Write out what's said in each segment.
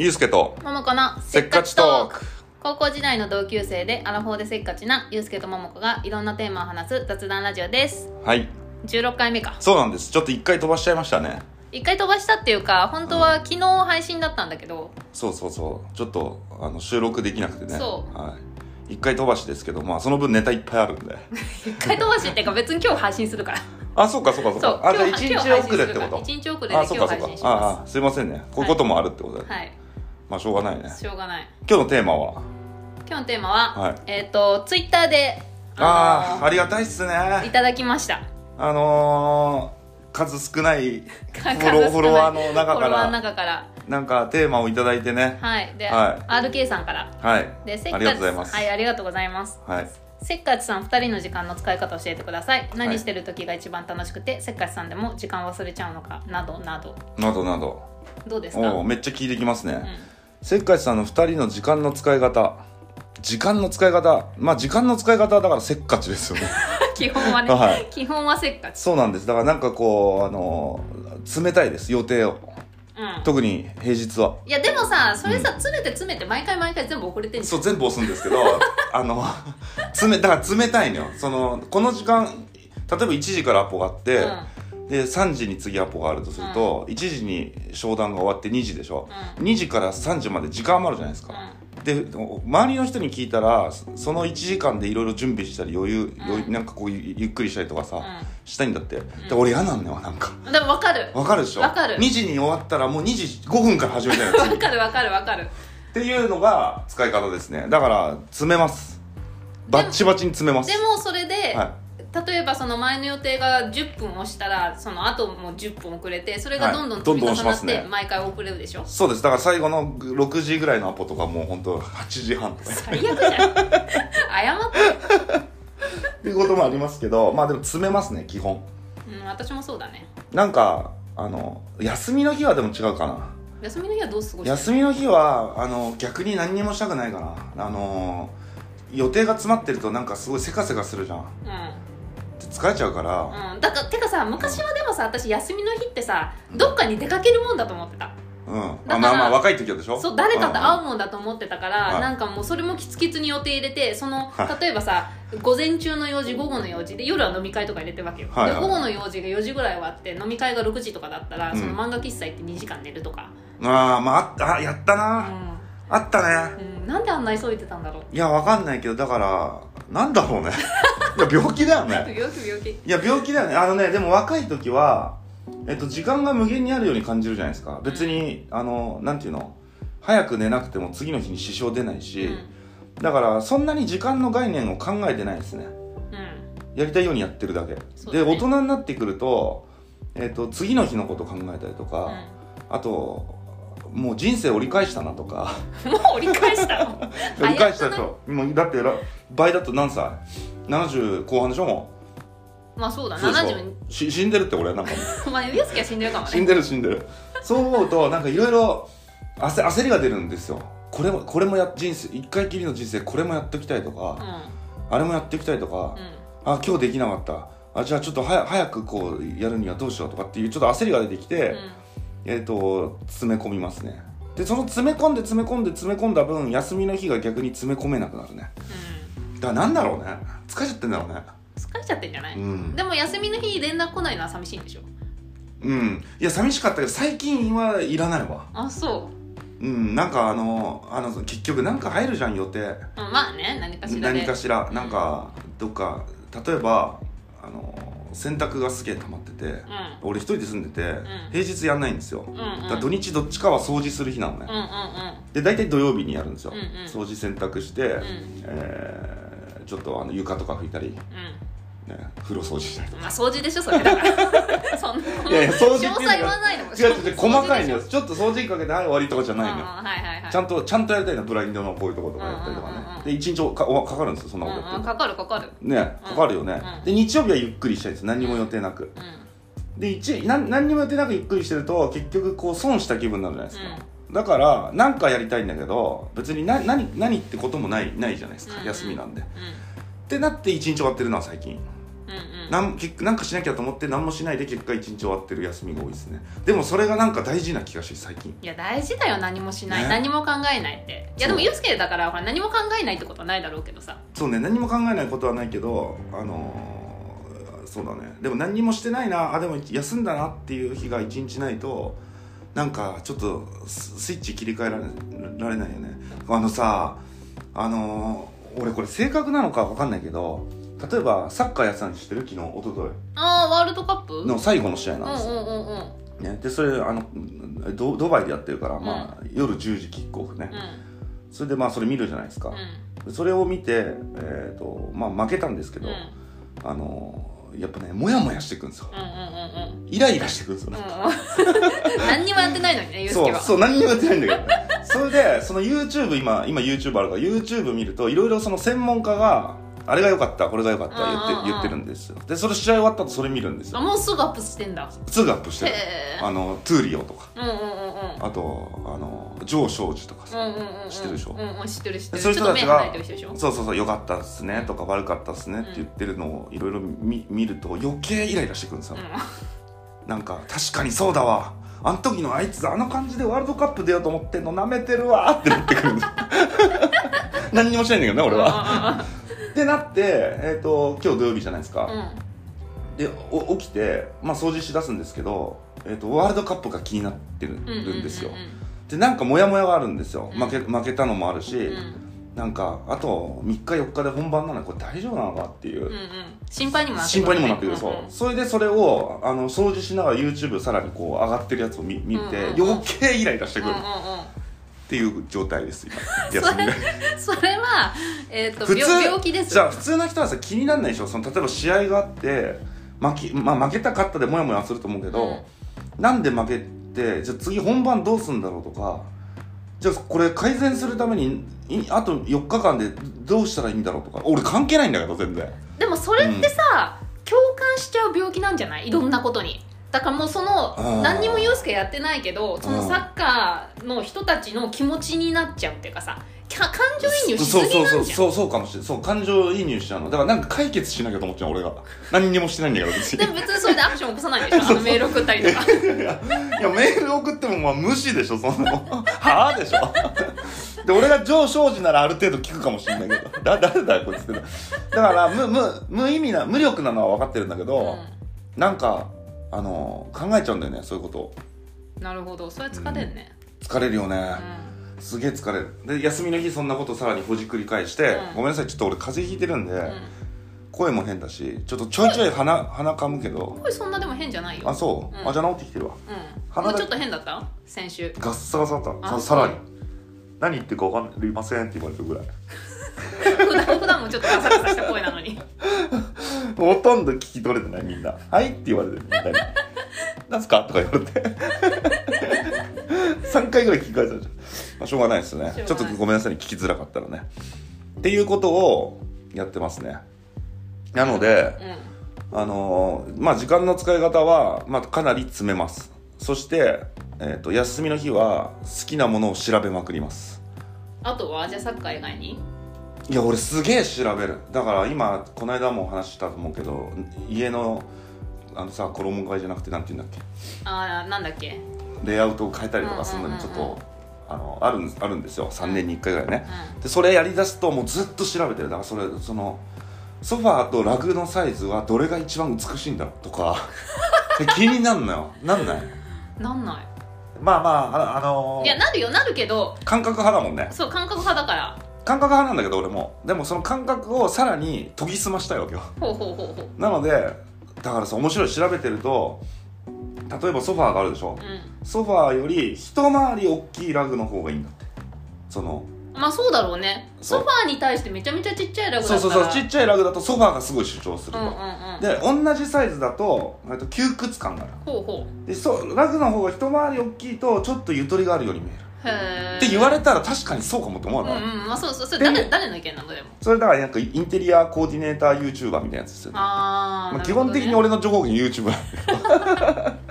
ゆうすけとももこのせっかちトーク。高校時代の同級生でアラフォーでせっかちなゆうすけとももこがいろんなテーマを話す雑談ラジオです。はい。16回目かそうなんです。ちょっと一回飛ばしちゃいましたね。一回飛ばしたっていうか本当は昨日配信だったんだけど。そうそうそう。ちょっとあの収録できなくてね。そう。はい、一回飛ばしですけどまあその分ネタいっぱいあるんで。一回飛ばしっていうか別に今日配信するから。あそうかそうかそうそう。かあじゃ日一日遅れってこと。一日遅れで今日あそうかそうか。配信しまああすいませんね。こういうこともあるってことで、すはいまあしょうがないね。しょうがない。今日のテーマは？今日のテーマは、はい。えっ、とツイッターでのああありがたいっすね。いただきました。あのー、数少ない フ数ォロワーの中かフォロワーのら中から。なんかテーマをいただいてね。はい。で、は RK さんから。はい。でせっかちありがとうございます。はいありがとうございます。はい。せっかちさん2人の時間の使い方を教えてください。何してる時が一番楽しくて、せっかちさんでも時間忘れちゃうのかなどなど。などなど。どうですか？おおめっちゃ聞いてきますね、うんせっかちさんの2人の時間の使い方。時間の使い方。まあ時間の使い方はだからせっかちですよね。基本はね、はい。基本はせっかち。そうなんです。だからなんかこうあの冷たいです。予定を。うん。特に平日は。いやでもさそれさ詰めて詰めて毎回毎回全部遅れてんそう全部押すんですけど あの冷だから冷たいのよ。そのこの時間例えば1時からアポがあって、で3時に次アポがあるとすると、1時に商談が終わって2時でしょ、2時から3時まで時間もあるじゃないですか、で周りの人に聞いたらそその1時間でいろいろ準備したり余裕、余裕なんかこうゆゆっくりしたりとかさ、したいんだって、で俺嫌なんだよなんか。うんでも分かる。わかるでしょ。わかる。2時に終わったらもう2時5分から始めたいの分かる分かる分かる。っていうのが使い方ですね。だから詰めます。バッチバチに詰めます。でもそれで、は例えばその前の予定が10分押したらその後も10分遅れてそれがどんどんはい積み重なって毎回遅れるでしょ？そうです。だから最後の6時ぐらいのアポとかもう本当8時半とか。最悪じゃん。謝って。っていうこともありますけどまあでも詰めますね基本。うん私もそうだね。なんかあの休みの日はでも違うかな。休みの日はどう過ごしてる？休みの日はあの逆に何にもしたくないかな。あの予定が詰まってるとなんかすごいせかせかするじゃん。うん疲れちゃうから。うん、だからてかさ昔はでもさ私休みの日ってさどっかに出かけるもんだと思ってた。うん。まあまあ若い時はでしょ？そう誰かと会ううもんだと思ってたから、はい。なんかもうそれもキツキツに予定入れてそのはい。例えばさ午前中の用事午後の用事で夜は飲み会とか入れてるわけよ、はい。はいで午後の用事が4時ぐらい終わって飲み会が6時とかだったら、うん。その漫画喫茶行って2時間寝るとか、んああまああったあやったうな、ん。あったね。うん、なんであんな急いでたんだろう。いやわかんないけどだからなんだろうね。いや病気だよね。病気病気。いや病気だよね。あのねでも若い時はえっと時間が無限にあるように感じるじゃないですか。別に、あのなんていうの？早く寝なくても次の日に支障出ないし、だからそんなに時間の概念を考えてないですね。うん。うんやりたいようにやってるだけ。ね。大人になってくると,、えっと次の日のこと考えたりとか、あともう人生折り返したなとか。うん、もう折り返したの？折り返したともうだってら倍だと何歳 ?70 後半でしょもまあそうだうそうでしょ？70し死んでるって俺なんかまあユースケは死んでるかもね。死んでる死んでる。そう思うとなんかいろいろ焦焦りが出るんですよ。これもこれもや人生一回きりの人生これもやっておきたいとか、あれもやっておきたいとか、うん。あ今日できなかった。あじゃあちょっとはや早くこうやるにはどうしようとかっていうちょっと焦りが出てきて、うんえっ、と詰め込みますね。でその詰め込んで詰め込んで詰め込んだ分休みの日が逆に詰め込めなくなるね。うん。だからなんだろうね。疲れちゃってんだろうね。疲れちゃってんじゃない、うん。でも休みの日連絡来ないのは寂しいんでしょ？うん。いや寂しかったけど最近はいらないわ。あそう。ん。なんかあのあの結局なんか入るじゃん予定。う、うん、まあね何かしらで。何かしら。なんかどっか例えばあの洗濯がすげえ溜まってて、うん。俺一人で住んでて、ん。平日やんないんですよ、うんうん。だから土日どっちかは掃除する日なのね、うんうんで大体土曜日にやるんですよ、うんうん。掃除洗濯して、ん。えーちょっとあの床とか拭いたり、うんね、風呂掃除したりとか。うんまあ掃除でしょそれだから。そんないやいや掃除ってい細言わないの違う違う細かいのよ。よちょっと掃除機かけてはい終わりとかじゃないのよ。はいはいはい。ちゃんとちゃんとやりたいのブラインドのこういうとことかやったりとかね、うんうんうんうん。で1日かおかかるんですよそんなことやって。るうんうん、かかるかかる。ねかかるよね、うん。で日曜日はゆっくりしたいです何にも予定なく、うん。で一なん何にも予定なくゆっくりしてると結局こう損した気分になるじゃないですか、だから何かやりたいんだけど別にな何何ってこともないないじゃないですか、うんうん休みなんで、うってなって一日終わってるのは最近なん結なんかしなきゃと思って何もしないで結果一日終わってる休みが多いですね。でもそれがなんか大事な気がして最近。いや大事だよ何もしない、ね。何も考えないって。いやでもユースケだからほら何も考えないってことはないだろうけどさ。そうね何も考えないことはないけどあのーそうだね。でも何にもしてないなあでも休んだなっていう日が一日ないとなんかちょっとススイッチ切り替えられられないよね。あのさあのー俺これ正確なのか分かんないけど例えばサッカーやってたん知ってる？昨日一昨ああワールドカップ？日の最後の試合うんなんですよ、うんうんうんね、でそれあのドドバイでやってるから、まあ、夜10時キックオフね、うそれでまあそれ見るじゃないですか。ん、うん。でそれを見て、えーとまあ、負けたんですけど、うん。あのやっぱねモヤモヤしてくるんですよ。うんうんうんうん。イライラしてくるんですよ。ね、うん。何にもやってないのにねユースケは。そうそう何にもやってないんだけど。ねそれでその YouTube 今今 YouTube あるから YouTube 見るといろいろその専門家があれが良かったこれが良かった言って,、言ってるんですよ。でそれ試合終わった後それ見るんですよ。あもうすぐアップしてんだ。すぐアップしてる。あのトゥーリオとか。うんうんうんうん。あとあの城彰二とかさ、うんうんうんうん。知ってるでしょ？うんうん知ってる知ってる。そういう人たちがそうそうそう良かったっすねとか悪かったっすねって言ってるのをいろいろ見見ると余計イライラしてくるんですよ、うなんか確かにそうだわ。あの時のあいつあの感じでワールドカップ出ようと思ってんのなめてるわってなってくるんです 何にもしないんだけどね俺はってなって、えー、と今日土曜日じゃないですか、でお起きて、まあ、掃除しだすんですけど、えー、とワールドカップが気になってるうんうんですよ、でなんかモヤモヤがあるんですよ。うん。負け負けたのもあるし、うんなんかあと3日4日で本番なのにこれ大丈夫なのかっていう、うんうん。心配にもなって心配にもなってくる、んそうそれでそれをあの掃除しながら YouTube さらにこう上がってるやつを見見て、うんうんうん。余計イライラしてくる。っうんうんうんていう状態です今。休みがそれは、えー、と普通病病気です。じゃあ普通の人はさ気にならないでしょ？その例えば試合があって負け,、まあ、負けた勝ったでモヤモヤすると思うけど、うん。なんで負けてじゃあ次本番どうするんだろうとかじゃあこれ改善するためにいあと4日間でどうしたらいいんだろうとか。俺関係ないんだけど全然。でもそれってさ、共感しちゃう病気なんじゃない？いろんなことにだからもうそのー。何にもユースケやってないけどそのうんサッカーの人たちの気持ちになっちゃうっていうかさ感情移入しすそうそうぎなんじゃん。そうそうそうかもしれないそう感情移入しちゃうの。だからなんか解決しなきゃと思っちゃう俺が。何にもしてないんだけど別に。でも別にそれでアクション起こさないでしょ あのメール送ったりとか。いやメール送ってもまあ無視でしょそんなのはあでしょ。で俺が上昇時ならある程度聞くかもしれないけど。だ誰だよこいつって。だから無無無意味な無力なのは分かってるんだけど、なんかあの考えちゃうんだよねそういうことなるほど。それ疲れるね。疲れるよね、うすげえ疲れる。で休みの日そんなことさらにほじくり返して、うん。ごめんなさいちょっと俺風邪ひいてるんで、んうん。声も変だしちょっとちょいちょい鼻鼻かむけど。声そんなでも変じゃないよ。あそう、うん。あじゃあ治ってきてるわ。うん。鼻だもうちょっと変だった？先週。ガッサガサだった。あささらに。何言ってるか分かりませんって言われるぐらい。普段もちょっとガサガサした声ほとんど聞き取れてないみんな「はい」って言われてるみんなに「なんすか?」とか言われて。3回ぐらい聞き返されちゃう、まあ、しょうがないですね。ちょっとごめんなさいね。聞きづらかったらね。っていうことをやってますね。なので、うん。あのーまあ時間の使い方は、まあ、かなり詰めます。そして、えー、と休みの日は好きなものを調べまくります。あとはじゃあサッカー以外に？いや俺すげえ調べる。だから今この間もお話ししたと思うけど家のあのさ衣替えじゃなくてなんて言うんだっああなんだっけ？けレイアウトを変えたりとかするのにちょっうんうんうん。とあのあるんあるんですよ。3年に1回ぐらいね。でそれやりだすともうずっと調べてる。だからそれそのソファーとラグのサイズはどれが一番美しいんだろうとか。気になんのよ。なんないなんない。まあまあああのーいやなるよなるけど。感覚派だもんね。そう感覚派だから感覚派なんだけど俺も。でもその感覚をさらに研ぎ澄ましたいわけよ。なのでだからさ面白い調べてると例えばソファーがあるでしょ？うソファーより一回り大きいラグの方がいいんだって。そのんまあそうだろうね。ソファーに対してめちゃめちゃちっちゃいラグだったら。そうそうそうちっちゃいラグだとソファーがすごい主張すると、うんうんうん。で同じサイズだとえっと窮屈感がある。ほうほでそうラグの方が一回り大きいとちょっとゆとりがあるように見えるって言われたら確かにそうかもって思わうんない、うんまあそうそう。それで誰誰の意見なのでも？それだからなんかインテリアコーディネーター YouTuber みたいなやつですよね。あー、まあ、基本的に俺の情報源 YouTube なん だけ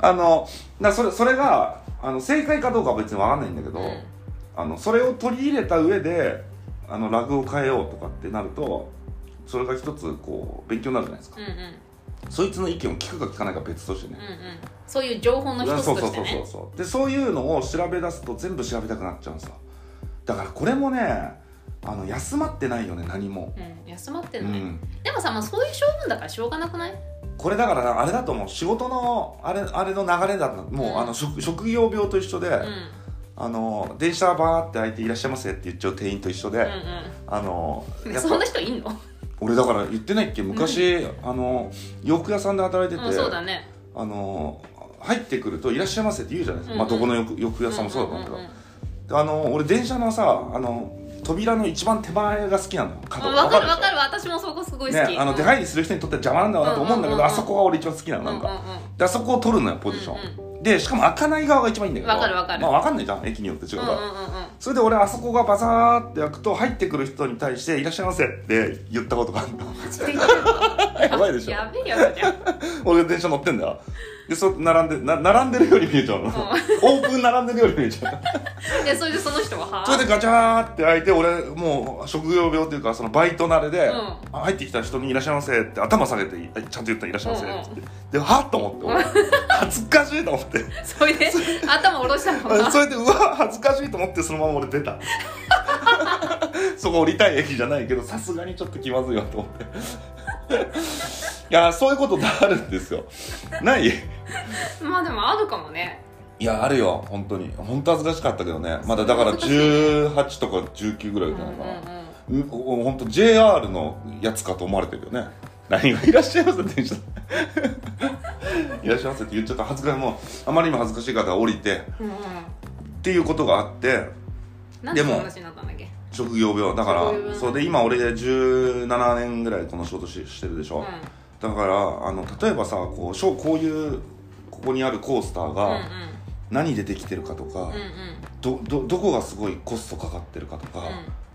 どあのだそれそれがあの正解かどうかは別に分かんないんだけど、うん。あのそれを取り入れた上であのラグを変えようとかってなるとそれが一つこう勉強になるじゃないですか。うんうんそいつの意見を聞くか聞かないか別としてね。うんうん。そういう情報の一つそうそうそうとしてねそうそう。でそういうのを調べ出すと全部調べたくなっちゃうんですよだからこれもねあの休まってないよね何も、うん休まってない、うん、でもさ、まあ、そういう性分だからしょうがなくない？これだからあれだと思う。仕事のあれあれの流れだともう、うん。あの職職業病と一緒で、うん。あの電車バーって開いていらっしゃいませって言っちゃう店員と一緒で、うんあのうんやっぱそんな人いんの？俺だから言ってないっけ？昔、あの洋服屋さんで働いてて、うんそうだね。あの入ってくると「いらっしゃいませ」って言うじゃないですか、うんまあ、どこの洋服屋さんもそうだと思うけど、んんんであの俺電車のさあの扉の一番手前が好きなの。よ角うんわかるわでしょ？かる。私もそこすごい好き、ね、あの出入りする人にとっては邪魔なんだろうなと思うんだけど、うんうんうんうん。あそこが俺一番好きなのなんか、うんうんであそこを取るのよポジション、うんでしかも開かない側が一番いいんだけど。わかるわかる。まあ、わかんないじゃん駅によって違うから、うんうんうんうん。それで俺あそこがバサーって開くと入ってくる人に対して「いらっしゃいませ」って言ったことがあるの やばいでしょ。やべえやつじゃん。俺が電車乗ってんだよ。でそう並んでな並んでるように見えちゃうの、オープン並んでるように見えちゃう。でそれでその人ははそれでガチャーって開いて俺もう職業病というかそのバイト慣れで、うん。あ入ってきた人に「いらっしゃいませ」って頭下げてちゃんと言ったら「いらっしゃいませ」うんうん。ってではっと思って俺恥ずかしいと思って。それで頭下ろしたのかそれでうわ恥ずかしいと思ってそのまま俺出た。そこ降りたい駅じゃないけどさすがにちょっと気まずいわと思っていやそういうことってあるんですよ。ない？まあでもあるかもね。いやあるよ。本当に。本当恥ずかしかったけどね。まだだから18とか19ぐらいじゃないかな、うん、本当 JR のやつかと思われてるよね。何がいらっしゃいませ電車 いらっしゃいませって言っちゃった。恥ずかしい。もうあまりにも恥ずかしい方が降りて。うんうん。っていうことがあって。でも話になったんだっけ？職業病だからそうで今俺で17年ぐらいこの仕事ししてるでしょ、うだからあの例えばさこうしょこういうここにあるコースターが何でできてるかとか、うんうん。どどどこがすごいコストかかってるかとか、うん。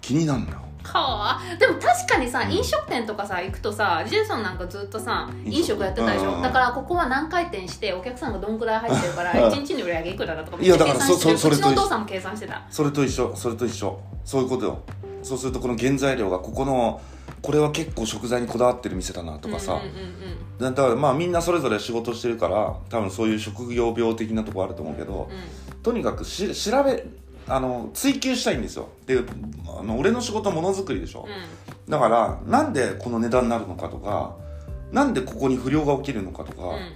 気になるのよはあでも確かにさ、うん。飲食店とかさ行くとさジェイソンなんかずっとさ飲食やってたでしょ、だからここは何回転してお客さんがどんくらい入ってるからうん。1日の売り上げいくらだとかいやだから計算してる。そそそれとうちのお父さんも計算してた。それと一緒それと一緒。そういうことよ。そうするとこの原材料がここのこれは結構食材にこだわってる店だなとかさ、うんうんうんだからまあみんなそれぞれ仕事してるから多分そういう職業病的なとこあると思うけど、うん。とにかくし調べあの追求したいんですよ。であの俺の仕事はものづくりでしょ、うだからなんでこの値段になるのかとかなんでここに不良が起きるのかとか、んうん。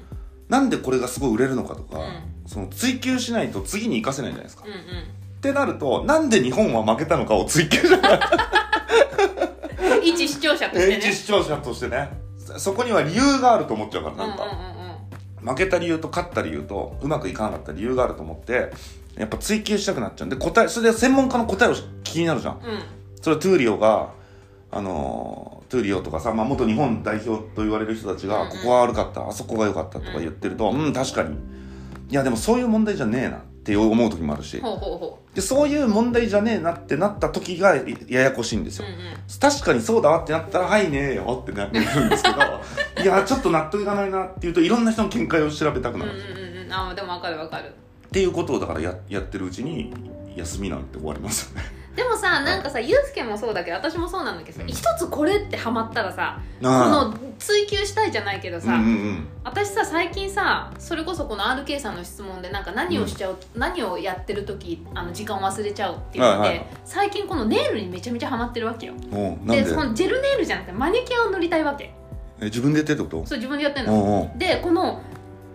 なんでこれがすごい売れるのかとか、うその追求しないと次に生かせないじゃないですか、うんうん。ってなるとなんで日本は負けたのかを追求しない。一視聴者としてね。一視聴者としてね。そこには理由があると思っちゃうからなんか、うんうんうんうん。負けた理由と勝った理由とうまくいかなかった理由があると思ってやっぱ追求したくなっちゃうん。で答えそれで専門家の答えを気になるじゃん。うん。それはトゥーリオがあのートゥーリオとかさ、まあ、元日本代表と言われる人たちが、ここは悪かったあそこが良かったとか言ってるとうん、確かに。いやでもそういう問題じゃねえなって思う時もあるし。でそういう問題じゃねえなってなった時がやややこしいんですよ、ううんうん。確かにそうだわってなったら「はいねえよ」ってなるんですけど いやちょっと納得いかないなっていうといろんな人の見解を調べたくなる、うんうんうんうん。あでもわかるわかるっていうことをだからややってるうちに休みなんて終わりますよね。でもさなんかさユうスケもそうだけど私もそうなんだけどさうん。一つこれってハマったらさこあ。の追求したいじゃないけどさ、うんうんうん。私さ最近さそれこそこの RK さんの質問でなんか何をしちゃう、何をやってる時あの時間忘れちゃうっていうので、はいはい。最近このネイルにめちゃめちゃハマってるわけよ。で？でそのジェルネイルじゃなくてマニキュアを塗りたいわけ。え自分でやってるってこそう自分でやってんとのでこの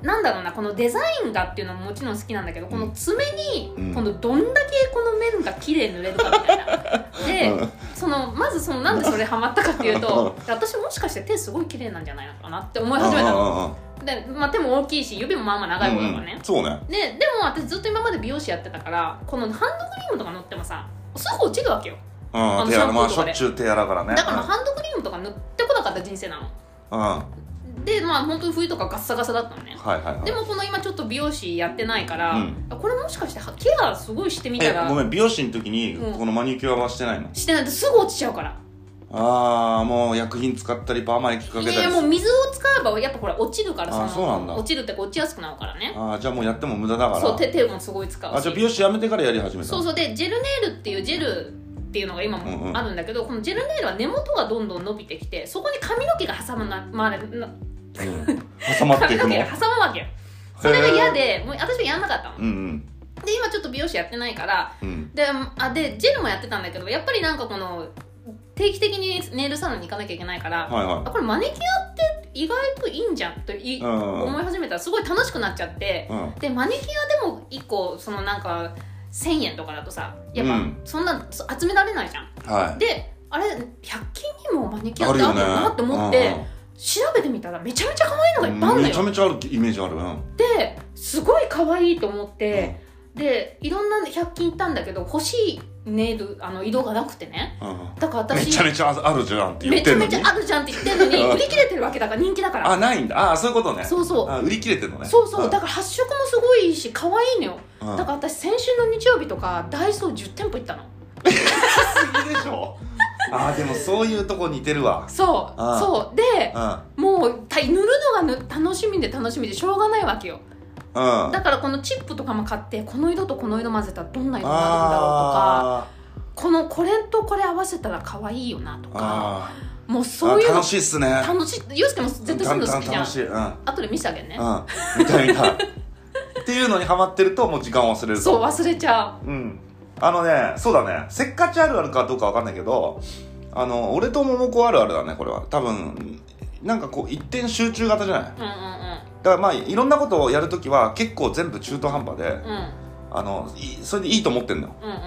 なんだろうなこのデザインがっていうのももちろん好きなんだけど、この爪に、うん。このどんだけこの面が綺麗に塗れるかみたいな。で、うんそのまずそのなんでそれハマったかっていうと私もしかして手すごい綺麗なんじゃないのかなって思い始めたの。で、まあ、手も大きいし指もまあまあ長い方だからね、うん。そうね。ででも私ずっと今まで美容師やってたからこのハンドクリームとか塗ってもさすぐ落ちるわけよ。うんの手洗まあしシャンプーとかで。ょっちゅう手洗うからね。だからハンドクリームとか塗ってこなかった人生なの。うん。はいでまあ本当に冬とかガッサガサだったのね。はいはいでもこの今ちょっと美容師やってないから、うん。これもしかしてケアすごいしてみたえらごめん美容師の時にうん。このマニキュアはしてないの？してない。とすぐ落ちちゃうから。ああもう薬品使ったりパーマ液かけたりいやもう水を使えばやっぱほら落ちるからあのそうなんだ。落ちるってか落ちやすくなるからね。ああじゃあもうやっても無駄だから。そう手手もすごい使うし。あじゃあ美容師やめてからやり始めたそうそう。でジェルネイルっていうジェルっていうのが今うんうん。もあるんだけど、このジェルネイルは根元がどんどん伸びてきてそこに髪の毛が挟まな、まあ、な うん挟まっていくの？挟むわけよ。それが嫌でもう私はやんなかったの。うんうん。で今ちょっと美容師やってないからうん。であでジェルもやってたんだけどやっぱりなんかこの定期的にネイルサロンに行かなきゃいけないから、はいはあこれマネキュアって意外といいんじゃんとい、うんうん。思い始めたらすごい楽しくなっちゃってい、うん。でマネキュアでも1個そのなんか1000円とかだとさやっぱうん。そんなそ集められないじゃん。はい。であれ100均にもマネキュアってあるなって思って、調べてみたらめちゃめちゃ可愛いのがいっぱいあるのよ。めちゃめちゃあるイメージある。うん。ですごい可愛いと思って、でいろんな100均行ったんだけど欲しいネイルあの色がなくてね。うん。だから私めちゃめちゃあるじゃんって言めちゃってんのに。めちゃあるじゃんって言ってんのにうん売り切れてるわけだから。人気だからあないんだ。あそういうことね。そうそう。あ売り切れてんのね。そうそう、ん。だから発色もすごいいいし可愛いのよ、うん。だから私先週の日曜日とかダイソー10店舗行ったの。すぎでしょあでもそういうとこ似てるわ。そううんそう。でうん。もうた塗るのがぬ楽しみで楽しみでしょうがないわけよ。うん。だからこのチップとかも買ってこの色とこの色混ぜたらどんな色になるんだろうとかあこのこれとこれ合わせたら可愛いよなとーかあもうーそういう楽しいっすね。楽しい。ゆうすけも絶対そういうの好きじゃん。楽しい。うん。後で見せてあげるね。うん。見たい見たいっていうのにハマってるともう時間を忘れると。そう忘れちゃうんあのねそうだね。せっかちあるあるかどうかわかんないけどあの俺と桃子あるあるだねこれは。多分なんかこう一点集中型じゃない？だううんうん。からまあいろんなことをやるときは結構全部中途半端でうん。うんあのいそれでいいと思ってんのよ。うんうん。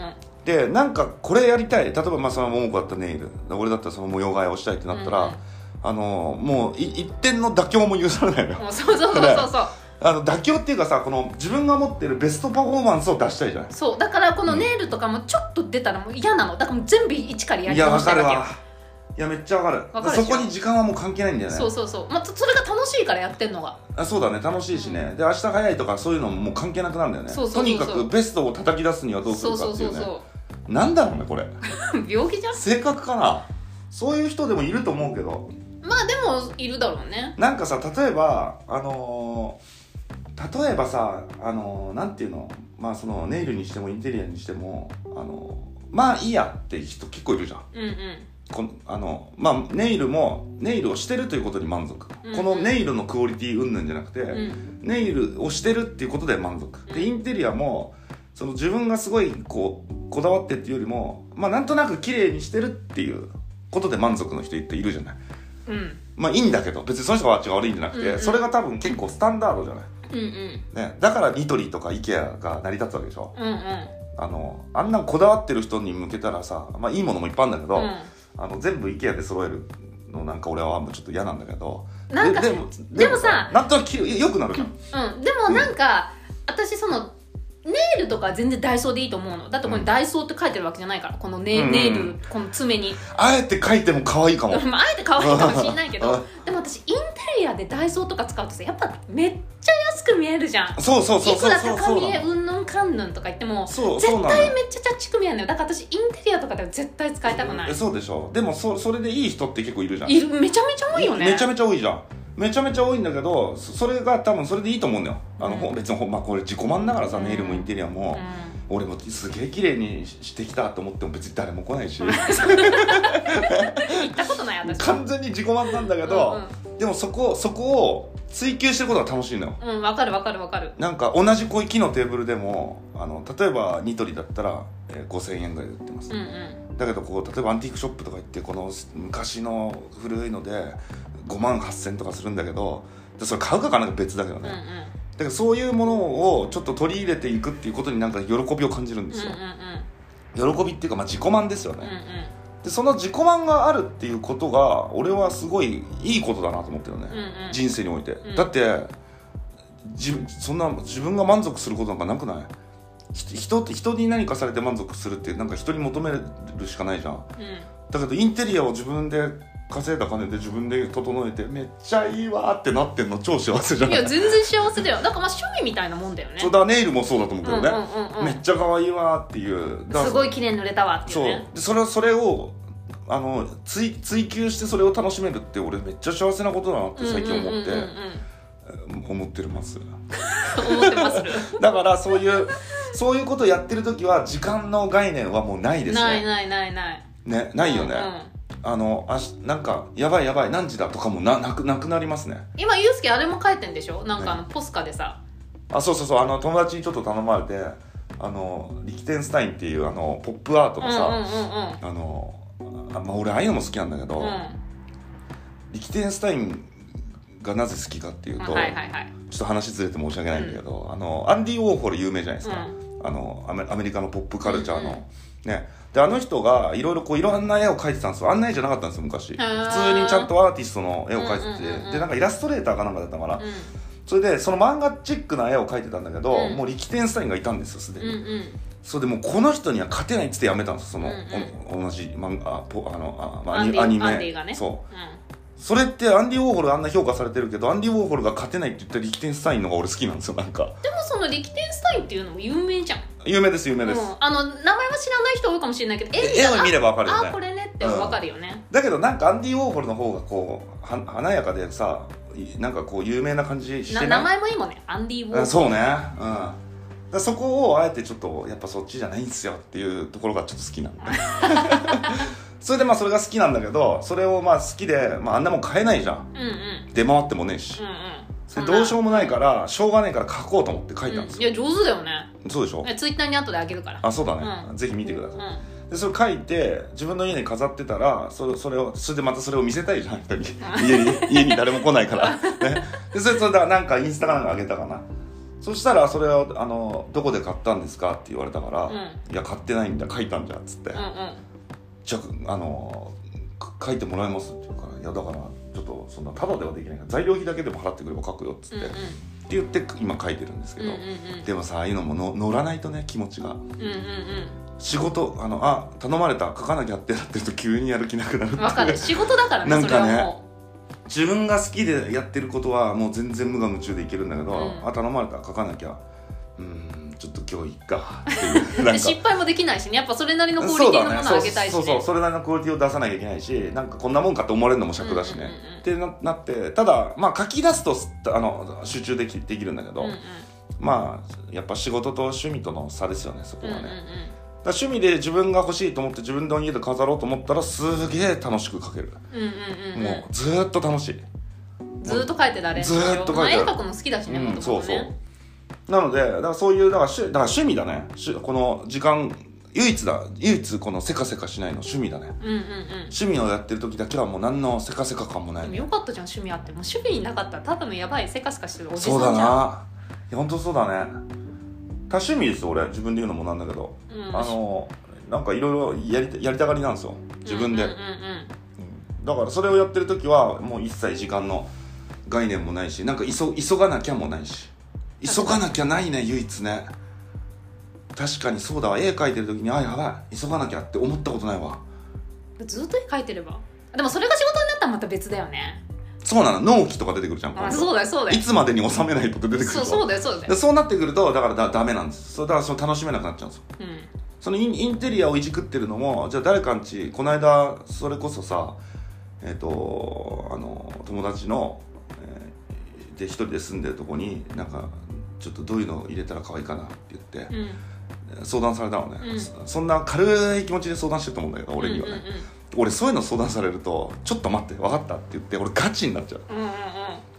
でなんかこれやりたい。例えばまあその桃子だったらネイル。俺だったらその模様替えをしたいってなったら、うんうん。あのもうい一点の妥協も許されないのよ。そうそうそうそうそうあの妥協っていうかさこの自分が持ってるベストパフォーマンスを出したいじゃない。そうだからこのネイルとかもちょっと出たらもう嫌なの。だからもう全部一からやりいや直したいわかるわ。いやめっちゃわかる。わかるでしょ？そこに時間はもう関係ないんだよね。そうそうそう、まあ、それが楽しいからやってんのが。あそうだね。楽しいしね。で明日早いとかそういうのももう関係なくなるんだよね。そうそうそうそう。とにかくベストを叩き出すにはどうすそうるかっていね。そうそううそなんだろうねこれ。う病気じゃん？性格かな。そういう人でもいると思うけど。まあでもいるだろうね。なんかさ例えばあのー例えばさあのーなんていうの？まあそのネイルにしてもインテリアにしてもあのーまあいいやって人結構いるじゃん。うんうん。このあのまあネイルもネイルをしてるということに満足、うんうん。このネイルのクオリティ云々じゃなくて、うん。ネイルをしてるっていうことで満足。でインテリアもその自分がすごいこうこだわってっていうよりもまあなんとなく綺麗にしてるっていうことで満足の人っているじゃない。うん。まあいいんだけど別にその人が悪いんじゃなくて、うんうん。それが多分結構スタンダードじゃない、うんうん。ね、だからニトリとか IKEA が成り立つわけでしょ。うんうん。あのあんなこだわってる人に向けたらさ、まあ、いいものもいっぱいあるんだけど、うん。あの全部 IKEA で揃えるのなんか俺はもうちょっと嫌なんだけどなんかででもでもさなんとなくよくなるじゃん。うん、でもなんか、私そのネイルとかは全然ダイソーでいいと思うの。だってこれうん。ダイソーって書いてるわけじゃないから。このネ,、うんうん。ネイルこの爪に。あえて書いても可愛いかも。まああえて可愛いかもしれないけど。うん。でも私インテリアでダイソーとか使うとさやっぱめっちゃ安く見えるじゃん。そうそうそういくそう。そうら高見そうなのえうんぬんかんぬんとか言ってもそう絶対めっちゃチャッチく見えるのよ。だから私インテリアとかでは絶対使いたくない。えそうでしょ。でもそそれでいい人って結構いるじゃん。いる。めちゃめちゃ多いよね。めちゃめちゃ多いじゃんめちゃめちゃ多いんだけどそそれが多分それでいいと思うんだよ。あの、うんほ別にほまあこれ自己満だからさ、うん。ネイルもインテリアも、う俺もすげえ綺麗にししてきたと思っても別に誰も来ないし。ん 行ったことない私完全に自己満なんだけど、でもそこそこを追求してることが楽しいのよ。うんうんわ、かるわかるわかる。なんか同じこういう木のテーブルでもあの例えばニトリだったら、えー5000円ぐらいで売ってます、うんうんだけどこう例えばアンティークショップとか行ってこの昔の古いので5万8000とかするんだけどでそれ買うか買わないか別だけどね、うんうん。だからそういうものをちょっと取り入れていくっていうことになんか喜びを感じるんですよ、喜びっていうかまあ自己満ですよね、うんうん。でその自己満があるっていうことが俺はすごいいいことだなと思ってるね、うんうん。人生において、ん。だってじそんな自分が満足することなんかなくない？ひ人って人に何かされて満足するってなんか人に求めるしかないじゃん。うん。だけどインテリアを自分で稼いだ金で自分で整えてめっちゃいいわってなってんの超幸せじゃない？いや全然幸せだよ。だからまあ趣味みたいなもんだよね。そうだネイルもそうだと思うけどね、うんうんうんうん。めっちゃ可愛いわっていう。すごい綺麗に塗れたわっていうそう。それをそれをあの追追求してそれを楽しめるって俺めっちゃ幸せなことだなって最近思って、思ってるますうん思ってます。る だからそういうそういうことをやってる時は時間の概念はもうないですね。ないないないない。ねないよね、うんうん。あのあしなんかやばいやばい何時だとかもななくなくなりますね。今ユうスケあれも書いてんでしょ？なんかあのポスカでさ。あそうそうそう。あの友達にちょっと頼まれてあのリキテンスタインっていうあのポップアートのさ、うんうんうんうん。あのあまあ、俺ああいうのも好きなんだけど、うん。リキテンスタインがなぜ好きかっていうと、はいはいはい。ちょっと話ずれて申し訳ないんだけど、あのアンディ・ウォーホル有名じゃないですか、あのアメアメリカのポップカルチャーの、うんうん。ね。であの人がいろいろこういろんな絵を描いてたんですよ。あんな絵じゃなかったんですよ昔。普ー。通にちゃんとアーティストの絵を描いてて、うんうんうんうん。でなんかイラストレーターかなんかだったから、うそれでその漫画チックな絵を描いてたんだけど、うん。もうリキテンスタインがいたんですよすでに、んうんうん。それでもうこの人には勝てないっつってやめたんですその、うん。お同じ漫画あポあのあ、まあ、アニアニメ。ね。そう。うんそれってアンディ・ウォーホルあんな評価されてるけどアンディ・ウォーホルが勝てないって言ったリキテンスタインのが俺好きなんですよなんか。でもそのリキテンスタインっていうのも有名じゃん。有名です有名です、うん、あの名前は知らない人多いかもしれないけど絵絵を見ればわかるよね。ああこれねってわかるよね、だけどなんかアンディ・ウォーホルの方がこうは華やかでさいなんかこう有名な感じしてな名前もいいもんね。アンディ・ウォーうんそうね。うんだそこをあえてちょっとやっぱそっちじゃないんですよっていうところがちょっと好きなんで。それでまあそれが好きなんだけどそれをまあ好きで、まあ、あんなもん買えないじゃん。うんうん。出回ってもねえし。うんうん。それどうしようもないからしょうがないから書こうと思って書いたんですよ、うんいや上手だよね。そうでしょ？ツイッターに後であげるから。あそうだね、うん。ぜひ見てください、うん。でそれ書いて自分の家に飾ってたらそれそれをそれでまたそれを見せたいじゃん人。に 家に家に誰も来ないから、ね、でそれそれでなんかインスタかなんか上げたかなそしたらそれをあの「どこで買ったんですか?」って言われたから「うん。いや買ってないんだ書いたんじゃ」っつって「うんうん。じゃああのか書いてもらえます?」って言うから「いやだからちょっとそんなタダではできないから材料費だけでも払ってくれば書くよ」っつって、うんうん。って言って今書いてるんですけど、うんうんうん。でもさああいうのもの乗らないとね気持ちが。うんうん仕事あのあ頼まれた書かなきゃってなってると急にやる気なくなるってわかる。仕事だからねなんかねそれはも自分が好きでやってることはもう全然無我夢中でいけるんだけど、うん。あ頼まれた書かなきゃ。うーんちょっと今日いっかっていうなんか。失敗もできないしね。やっぱそれなりのクオリティのものを上げたいしね。そうそう。そうそれなりのクオリティを出さなきゃいけないしなんかこんなもんかって思われるのも尺だしね、うんうんうん。うんってななってただまあ書き出すとあの集中できできるんだけど、うんうん。まあやっぱ仕事と趣味との差ですよねそこはね、うんうんうん趣味で自分が欲しいと思って自分の家で飾ろうと思ったらすげえ楽しく描ける、うんうんうんもうずーっと楽しい、ずーっと書いてられるずーっと書いて絵描くの好きだしねうん、そうそう。なのでだからそういうだから趣だから趣味だね。しこの時間唯一だ。唯一このせかせかしないの趣味だね。うんうんうん。趣味をやってる時だけはもう何のせかせか感もないよかったじゃん趣味あって。もう趣味なかったらただのやばいせかせかしてるおじさんそうじゃん。だな。いや本当そうだね多趣味です俺。自分で言うのもなんだけど、うん。あのなんかいろいろやりたやりたがりなんですよ。自分で、うんうんうんうん。だからそれをやってる時はもう一切時間の概念もないしなんか急急がなきゃもないし。急がなきゃないね唯一ね。確かにそうだわ。絵描いてる時にあやばい。急がなきゃって思ったことないわ。うんずっと絵描いてれば。でもそれが仕事になったらまた別だよねそうなの。納期とか出てくるじゃん今あ度そうだよそうだよ。いつまでに収めないとって出てくるそうとそうだよそうだよ。でそうなってくるとだからだダメなんです。そうだからその楽しめなくなっちゃうんですよ。うん。そのインインテリアをいじくってるのもじゃあ誰かんちこの間それこそさえっ、とあの友達の、えーで一人で住んでるとこになんかちょっとどういうのを入れたら可愛いかなって言ってうん。相談されたのね、うん。そそんな軽い気持ちで相談してると思うんだけど俺にはね、うんうん俺そういうの相談されるとちょっと待って分かったって言って俺ガチになっちゃう。うんうん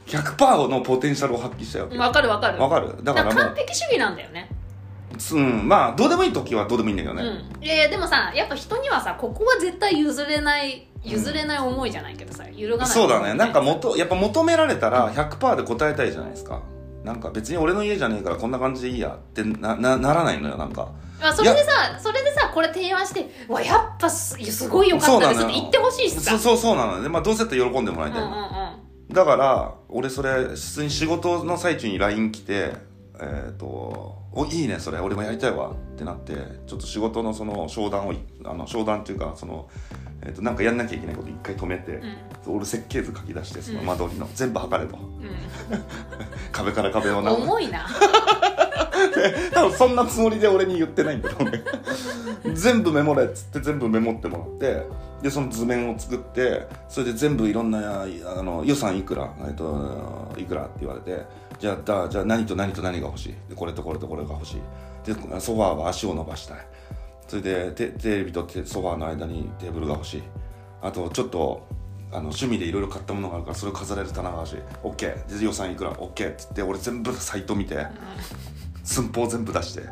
100%のポテンシャルを発揮しちゃうわかるわかる。わかる。だだからもう完璧主義なんだよね。うんまあどうでもいい時はどうでもいいんだけどね、うん。いやいやでもさやっぱ人にはさここは絶対譲れない譲れない思いじゃないけどさ揺るがない。そうだね。なんかもとやっぱ求められたら100%で答えたいじゃないですか。なんか別に俺の家じゃねえからこんな感じでいいやってななならないのよなんか。まあそれでさそれでさこれ提案して「わやっぱすすごいよかったです」って言ってほしいしさ。そうそうそうなので、まあ、どうせだって喜んでもらいたいの、うんうんうん。だから俺それ普通に仕事の最中に LINE 来てえっ、と「おいいねそれ。俺もやりたいわ」ってなってちょっと仕事のその商談をあの商談っていうかその、えー、となんかやんなきゃいけないこと一回止めて、俺設計図書き出してその間取りの、全部測れと。壁から壁をうんな。重いな 多分そんなつもりで俺に言ってないんだ 全部メモれっつって全部メモってもらってでその図面を作ってそれで全部いろんなあの予算いくら、えっと、いくらって言われてじゃあだじゃあ何と何と何が欲しい？でこれとこれとこれが欲しい。でソファーは足を伸ばしたい。それでテテレビとソファーの間にテーブルが欲しい。あとちょっとあの趣味でいろいろ買ったものがあるからそれを飾れる棚が欲しい。OK で予算いくら？OK っつって俺全部サイト見て寸法全部出して。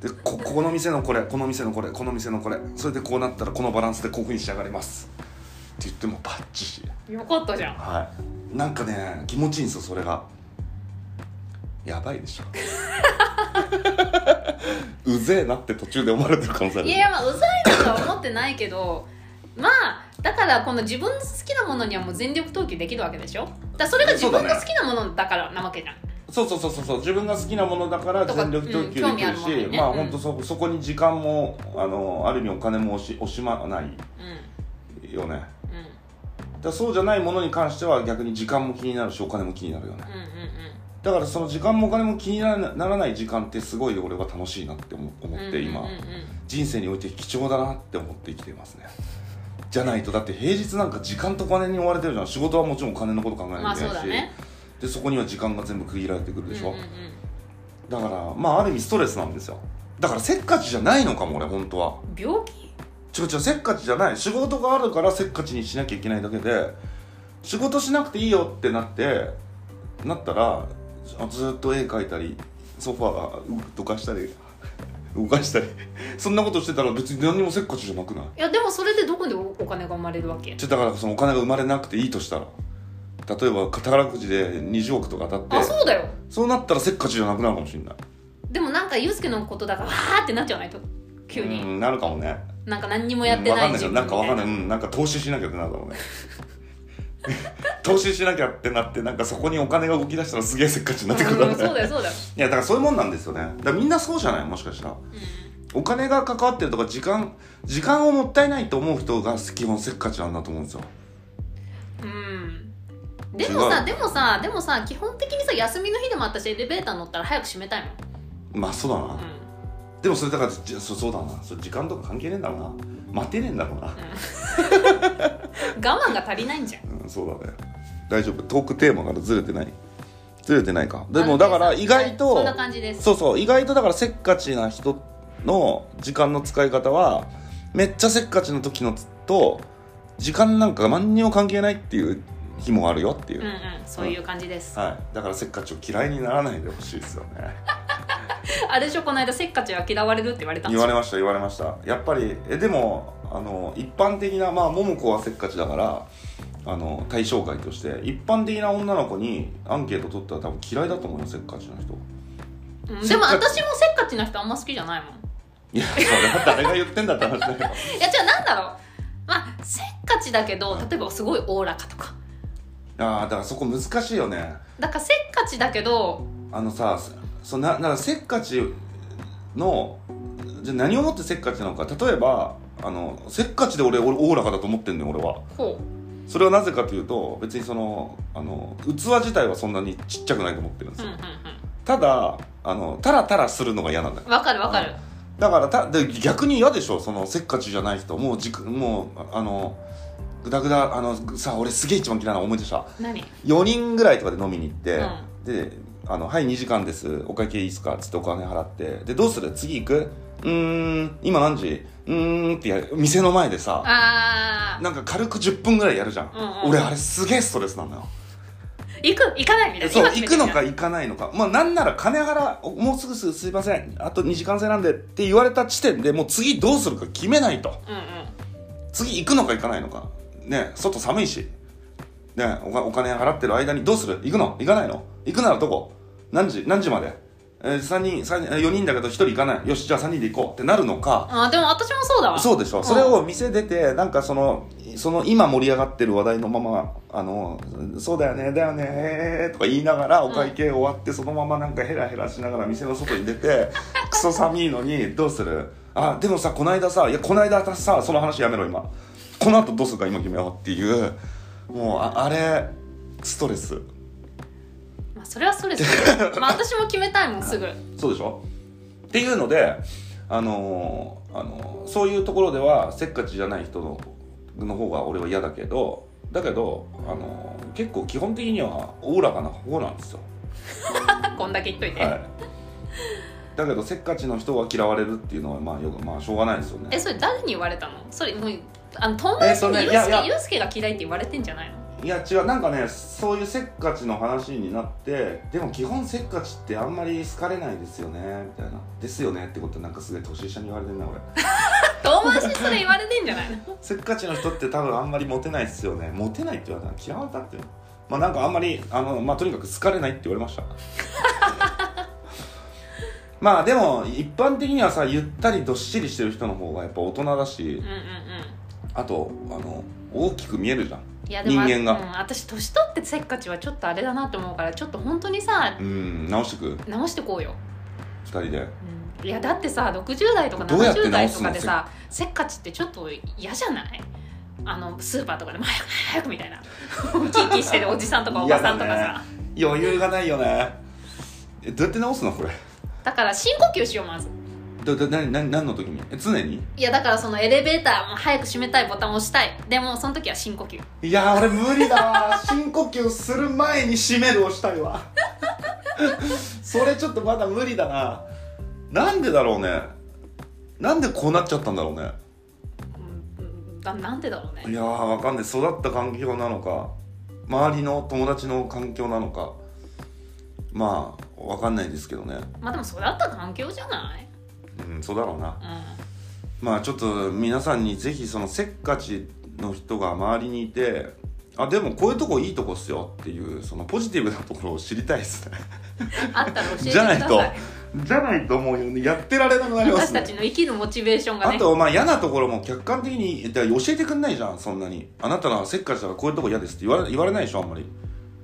でこここの店のこれこの店のこれこの店のこれ。それでこうなったらこのバランスでこういうふうに仕上がります。って言ってもバッチシ。よかったじゃん。はい。なんかね気持ちいいんですよそれが。やばいでしょ。うぜえなって途中で思われてる可能性ある。いやいやまあうざいとは思ってないけどまあだからこの自分の好きなものにはもう全力投球できるわけでしょ。だそれが自分の好きなものだからなわけじゃんそうそうそうそう。そう自分が好きなものだから全力投球できるし、るものにね。まあうん。本当そそこに時間もあのある意味お金も惜し惜しまないうん。よね。うん。らそうじゃないものに関しては逆に時間も気になるしお金も気になるよね。うんうんだからその時間もお金も気にならない時間ってすごい俺は楽しいなって思って今。うんうんうん人生において貴重だなって思って生きていますね。じゃないとだって平日なんか時間とお金に追われてるじゃん。仕事はもちろんお金のこと考えなまあきゃいけないし、そうだねでそこには時間が全部区切られてくるでしょ、うんうんうん。だからまあある意味ストレスなんですよ。だからせっかちじゃないのかも俺本当は。病気？違う違うせっかちじゃない。仕事があるからせっかちにしなきゃいけないだけで仕事しなくていいよってなってなったらあずっと絵描いたりソファーどかしたり 動かしたりそんなことしてたら別に何にもせっかちじゃなくない？いやでもそれでどこでおお金が生まれるわけちょだからそのお金が生まれなくていいとしたら例えば宝くじで20億とか当たってあそうだよ。そうなったらせっかちじゃなくなるかもしれない。でもなんかユうスケのことだからわーってなっちゃわないと急に、うんなるかもね。なんか何にもやってうんわかんないな。んかわかんない、みうん、なんか投資しなきゃってなるだろうね。投資しなきゃってなってなんかそこにお金が動き出したらすげえせっかちになってくるだろうんうねそうだよそうだよ、いやだからそういうもんなんですよね。だからみんなそうじゃないもしかしたら。うお金が関わってるとか時間時間をもったいないと思う人が基本せっかちなんだと思うんですよ。ん、うん、でもさでもさでもさ基本的にさ休みの日でも私エレベーター乗ったら早く閉めたいもん、まあそうだな、うん。でもそれだからじそそうだな。それ時間とか関係ねえんだろうな。待てねえんだろうな、我慢が足りないんじゃん。うん、そうだね。大丈夫。トークテーマからずれてない。ずれてないか。でもだから意外とそんな感じです。そうそう意外とだからせっかちな人の時間の使い方はめっちゃせっかちの時のと時間なんか何にも関係ないっていう日もあるよっていう、うんうんそういう感じです、はい、だからせっかちを嫌いにならないでほしいですよね。あれでしょ？この間せっかちは嫌われるって言われたんですよ。言われました言われました。やっぱりえでもあの一般的なまあ桃子はせっかちだからあの対象外として一般的な女の子にアンケート取ったら多分嫌いだと思うよせっかちな人。うんでも私もせっかちな人あんま好きじゃないもん。いやそれは誰が言ってんだって話だよ。いやじゃあなんだろう。まあせっかちだけど例えばすごいおおらかとかああだからそこ難しいよね。だからせっかちだけどあのさそなならせっかちのじゃあ何をもってせっかちなのか。例えばあのせっかちで俺俺おおらかだと思ってんのよ俺は。ほそれはなぜかというと別にそのあの器自体はそんなにちっちゃくないと思ってるんですよ、ううんうん。ただあのタラタラするのが嫌なんだよ。うんわかるわかる。だからたで逆に嫌でしょそのせっかちじゃない人。もうじくもうあのグダグダあのさ俺すげえ一番嫌いなの思い出した。何？4人ぐらいとかで飲みに行って、うであの「はい2時間です。お会計いいっすか?」っつってお金払って。でどうする？次行く？うーん今何時？うーんってやる店の前でさあー。なんか軽く10分ぐらいやるじゃん、うんうん俺あれすげえストレスなのよ。行く？行かないみたいな？そう今決めてるじゃん。行くのか行かないのか。まあなんなら金払おもうすぐすすいません。あと2時間制なんでって言われた時点でもう次どうするか決めないと。うんうん。次行くのか行かないのかね外寒いし。ねお金払ってる間にどうする？行くの？行かないの？行くならどこ？何時？何時まで？えー、3人三人4人だけど1人行かない？よしじゃあ3人で行こうってなるのか。あーでも私もそうだわ。そうでしょ、ん。それを店出てなんかそのその今盛り上がってる話題のままあのそうだよねだよねとか言いながらお会計終わってそのままなんかヘラヘラしながら店の外に出て クソ寒いのにどうする？あでもさこの間さいやこの間私さその話やめろ今この後どうするか今決めようっていうもうああれストレス。まあ、それはストレス。まあ私も決めたいもんすぐ。そうでしょ？っていうのであのーあのーそういうところではせっかちじゃない人のの方が俺は嫌だけどだけど、あのー結構基本的にはおおらかな方なんですよ、こんだけ言っといて、はい、だけどせっかちの人は嫌われるっていうのはまあよくまあしょうがないですよね。えそれ誰に言われたの？それもうあの友達にユうスケが嫌いって言われてんじゃないの？いや違うなんかねそういうせっかちの話になってでも基本せっかちってあんまり好かれないですよねみたいな。ですよねってことなんかすごい年下に言われてんな俺。遠回しそれ言われてんじゃないの？せっかちの人って多分あんまりモテないですよね。モテないって言われたら嫌われたってまあなんかあんまりあのまあとにかく好かれないって言われました。まあでも一般的にはさゆったりどっしりしてる人の方がやっぱ大人だし。うんうんうんあとあの大きく見えるじゃん。いやでも人間が。うん、私年取ってせっかちはちょっとあれだなと思うからちょっと本当にさうん直してく？直してこうよ、二人で？うん、いやだってさ60代とかどうやって70代とかでさせっかちってちょっと嫌じゃない？あのスーパーとかでも早く早くみたいな。キーキーしてるおじさんとかおばさんとかさ。嫌余裕がないよね。えどうやって直すのこれ？だから深呼吸しようまずどど何何何の時に？え常に？いやだからそのエレベーターも早く閉めたいボタンを押したい。でもその時は深呼吸。いや俺無理だわ。深呼吸する前に閉めるをしたいわ。それちょっとまだ無理だな。なんでだろうね？なんでこうなっちゃったんだろうね？うんうんだなんでだろうね？いやーわかんない。育った環境なのか周りの友達の環境なのか。まあわかんないですけどね。まあでも育った環境じゃない？うんそうだろうな。うまあちょっと皆さんにぜひそのせっかちの人が周りにいてあでもこういうとこいいとこっすよっていうそのポジティブなところを知りたいですね。んあったら教えてくじゃないと。ださいじゃないと思うよねやってられなくなりますね。私たちの生きるモチベーションがね。あとまあ嫌なところも客観的に教えてくんないじゃんそんなに。あなたのせっかちだからこういうとこ嫌ですって言われ言われないでしょあんまり。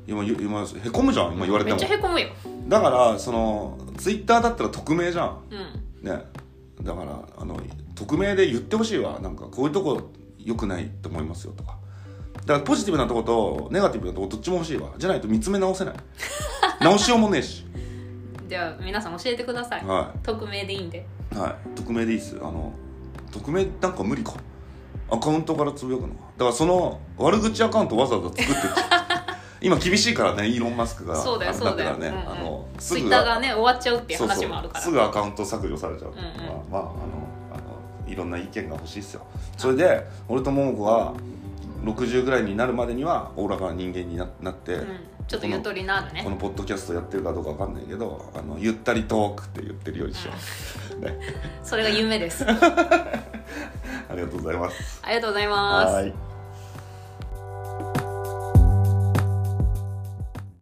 今今へこむじゃん今言われても。めっちゃへこむよ。だからそのツイッターだったら匿名じゃん。うんね。だからあの匿名で言ってほしいわ。なんかこういうとこ良くないと思いますよとか。だからポジティブなとことネガティブなとこどっちも欲しいわ。じゃないと見つめ直せない。直しようもねえし。じゃあ皆さん教えてください。は匿名でいいんで。いはい。匿名でいいっす。あの匿名なんか無理か。アカウントからつぶやくのだからその悪口アカウントわざわざ作ってる今厳しいからねイーロン・マスクがそうだよそうだよ、からね、うんうん。あのツイッターがね終わっちゃうっていう話もあるから。すぐアカウント削除されちゃう、うんうんまあ、まああのあのいろんな意見が欲しいっすよ。それで俺と桃子は60ぐらいになるまでにはおおらかな人間にななって、うん、ちょっとゆとりのあるね。このポッドキャストやってるかどうかわかんないけどあのゆったりトークって言ってるようにしよう、ね、それが夢です。ありがとうございます。ありがとうございます。はい